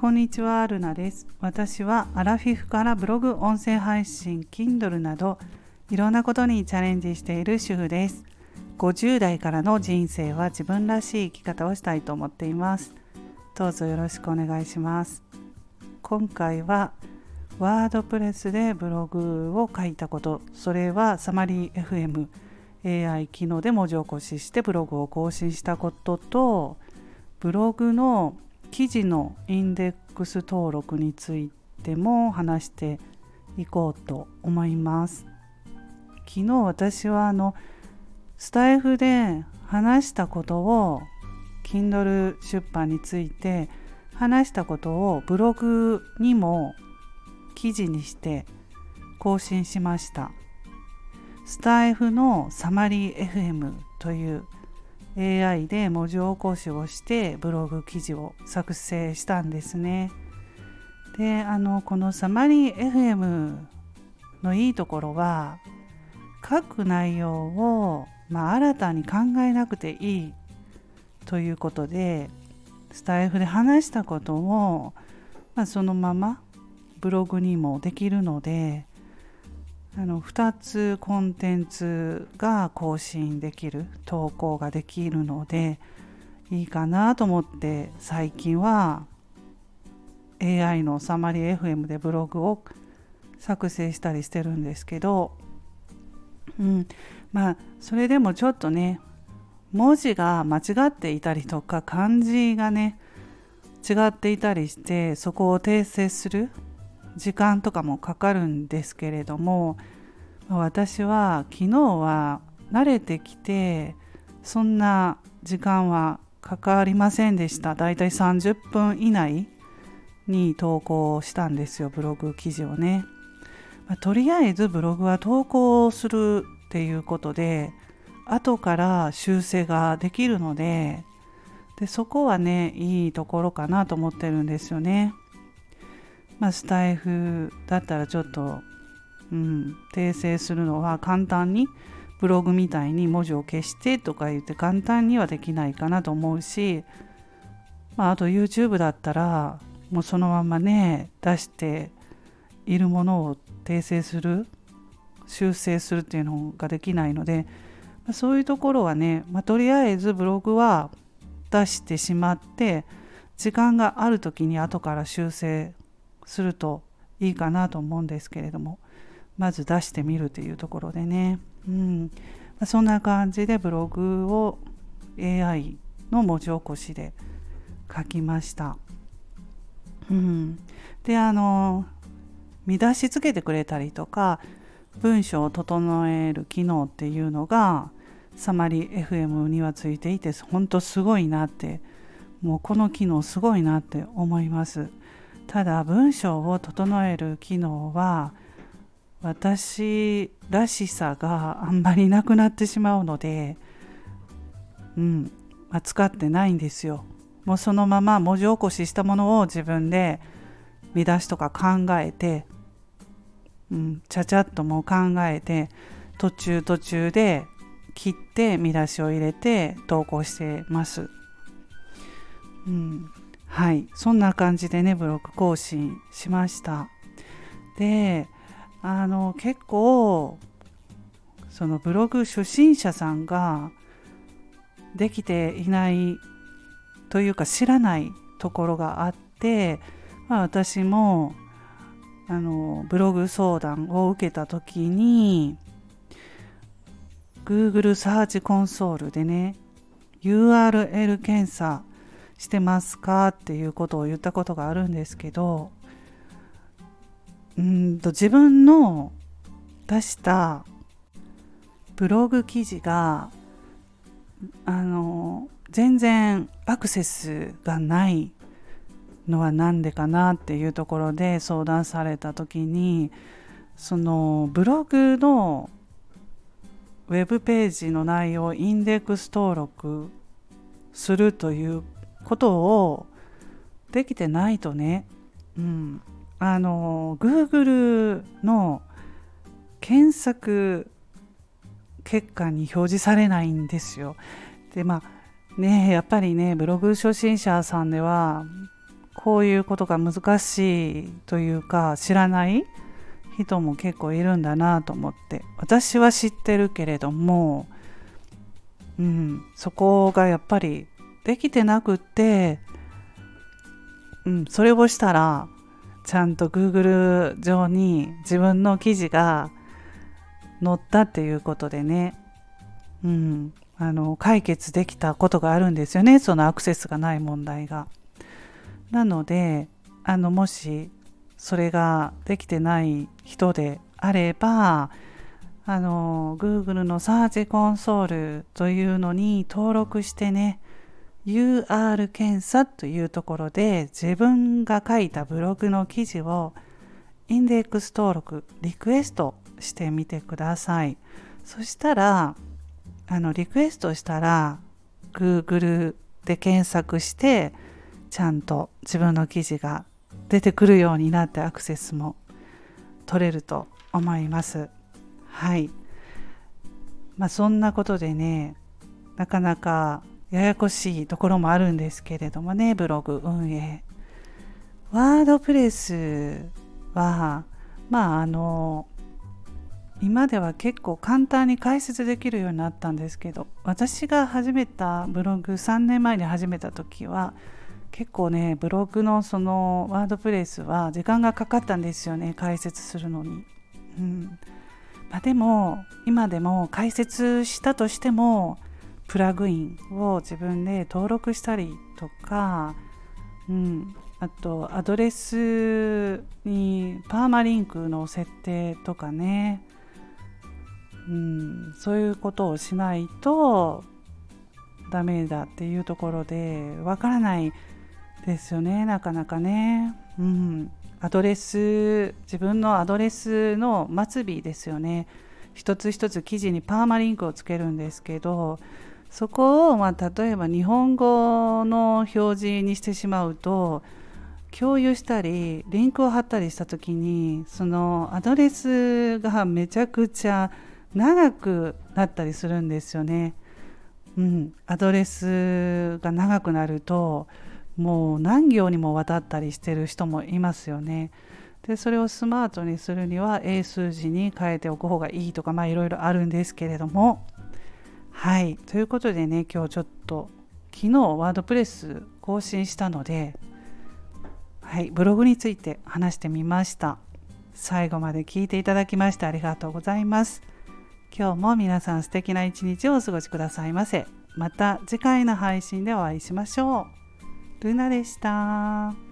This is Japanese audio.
こんにちは、ルナです。私はアラフィフからブログ、音声配信、Kindle などいろんなことにチャレンジしている主婦です。50代からの人生は自分らしい生き方をしたいと思っています。どうぞよろしくお願いします。今回はワードプレスでブログを書いたこと、それはサマリー FM AI 機能で文字起こししてブログを更新したこととブログの記事のインデックス登録についても話していこうと思います。昨日私はあのスタイフで話したことを Kindle 出版について話したことをブログにも記事にして更新しました。スタイフのサマリー FM という AI で文字起こしをしてブログ記事を作成したんですね。であのこのサマリー FM のいいところは書く内容を、まあ、新たに考えなくていいということでスタイフで話したことを、まあ、そのままブログにもできるのであの2つコンテンツが更新できる投稿ができるのでいいかなと思って最近は AI のサマリ FM でブログを作成したりしてるんですけど、うん、まあそれでもちょっとね文字が間違っていたりとか漢字がね違っていたりしてそこを訂正する時間とかもかかるんですけれども私は昨日は慣れてきてそんな時間はかかりませんでした。だいたい30分以内に投稿したんですよブログ記事をね、まあ、とりあえずブログは投稿するっていうことで後から修正ができるのででそこはねいいところかなと思ってるんですよね。まあ、スタイフだったらちょっと、うん、訂正するのは簡単にブログみたいに文字を消してとか言って簡単にはできないかなと思うし、まあ、あと YouTube だったらもうそのままね出しているものを訂正する修正するっていうのができないので、ま、そういうところはね、まあ、とりあえずブログは出してしまって時間がある時に後から修正するといいかなと思うんですけれどもまず出してみるというところでね、うんまそんな感じでブログを AI の文字起こしで書きました。うん、であの見出しつけてくれたりとか文章を整える機能っていうのがサマリ FM にはついていて本当すごいなってもうこの機能すごいなって思います。ただ文章を整える機能は私らしさがあんまりなくなってしまうので、うんまあ、使ってないんですよ。もうそのまま文字起こししたものを自分で見出しとか考えて、うん、ちゃちゃっともう考えて途中途中で切って見出しを入れて投稿してます。うん、はい。そんな感じでねブログ更新しました。であの結構そのブログ初心者さんができていないというか知らないところがあって、まあ、私もあのブログ相談を受けた時に Google サーチコンソールでね URL 検査してますかっていうことを言ったことがあるんですけどうんと自分の出したブログ記事があの全然アクセスがないのは何でかなっていうところで相談された時にそのブログのウェブページの内容をインデックス登録するということをできてないとね、うん、あの Google の検索結果に表示されないんですよ。でまあねやっぱりねブログ初心者さんではこういうことが難しいというか知らない人も結構いるんだなと思って。私は知ってるけれども、うん、そこがやっぱりできてなくって、うん、それをしたらちゃんと Google 上に自分の記事が載ったっていうことでね、うん、あの解決できたことがあるんですよね。そのアクセスがない問題が。なのであのもしそれができてない人であればあの Google のサーチコンソールというのに登録してね UR 検査というところで自分が書いたブログの記事をインデックス登録リクエストしてみてくださいそしたらあのリクエストしたら Google で検索してちゃんと自分の記事が出てくるようになってアクセスも取れると思います。はい。まあそんなことでねなかなかややこしいところもあるんですけれどもねブログ運営。ワードプレスはまああの今では結構簡単に解説できるようになったんですけど私が始めたブログ3年前に始めた時は結構ねブログのそのワードプレスは時間がかかったんですよね解説するのに。うんまあ、でも今でも解説したとしてもプラグインを自分で登録したりとか、うん、あとアドレスにパーマリンクの設定とかね。うん、そういうことをしないとダメだっていうところでわからないですよねなかなかね、うん、アドレス自分のアドレスの末尾ですよね。一つ一つ記事にパーマリンクをつけるんですけどそこを、まあ、例えば日本語の表示にしてしまうと共有したりリンクを貼ったりした時にそのアドレスがめちゃくちゃ長くなったりするんですよね。うん、アドレスが長くなるともう何行にもわたったりしてる人もいますよね。でそれをスマートにするには英数字に変えておく方がいいとかまあいろいろあるんですけれどもはいということでね今日ちょっと昨日ワードプレス更新したのではいブログについて話してみました最後まで聞いていただきましてありがとうございます今日も皆さん素敵な一日をお過ごしくださいませ。また次回の配信でお会いしましょう。ルナでした。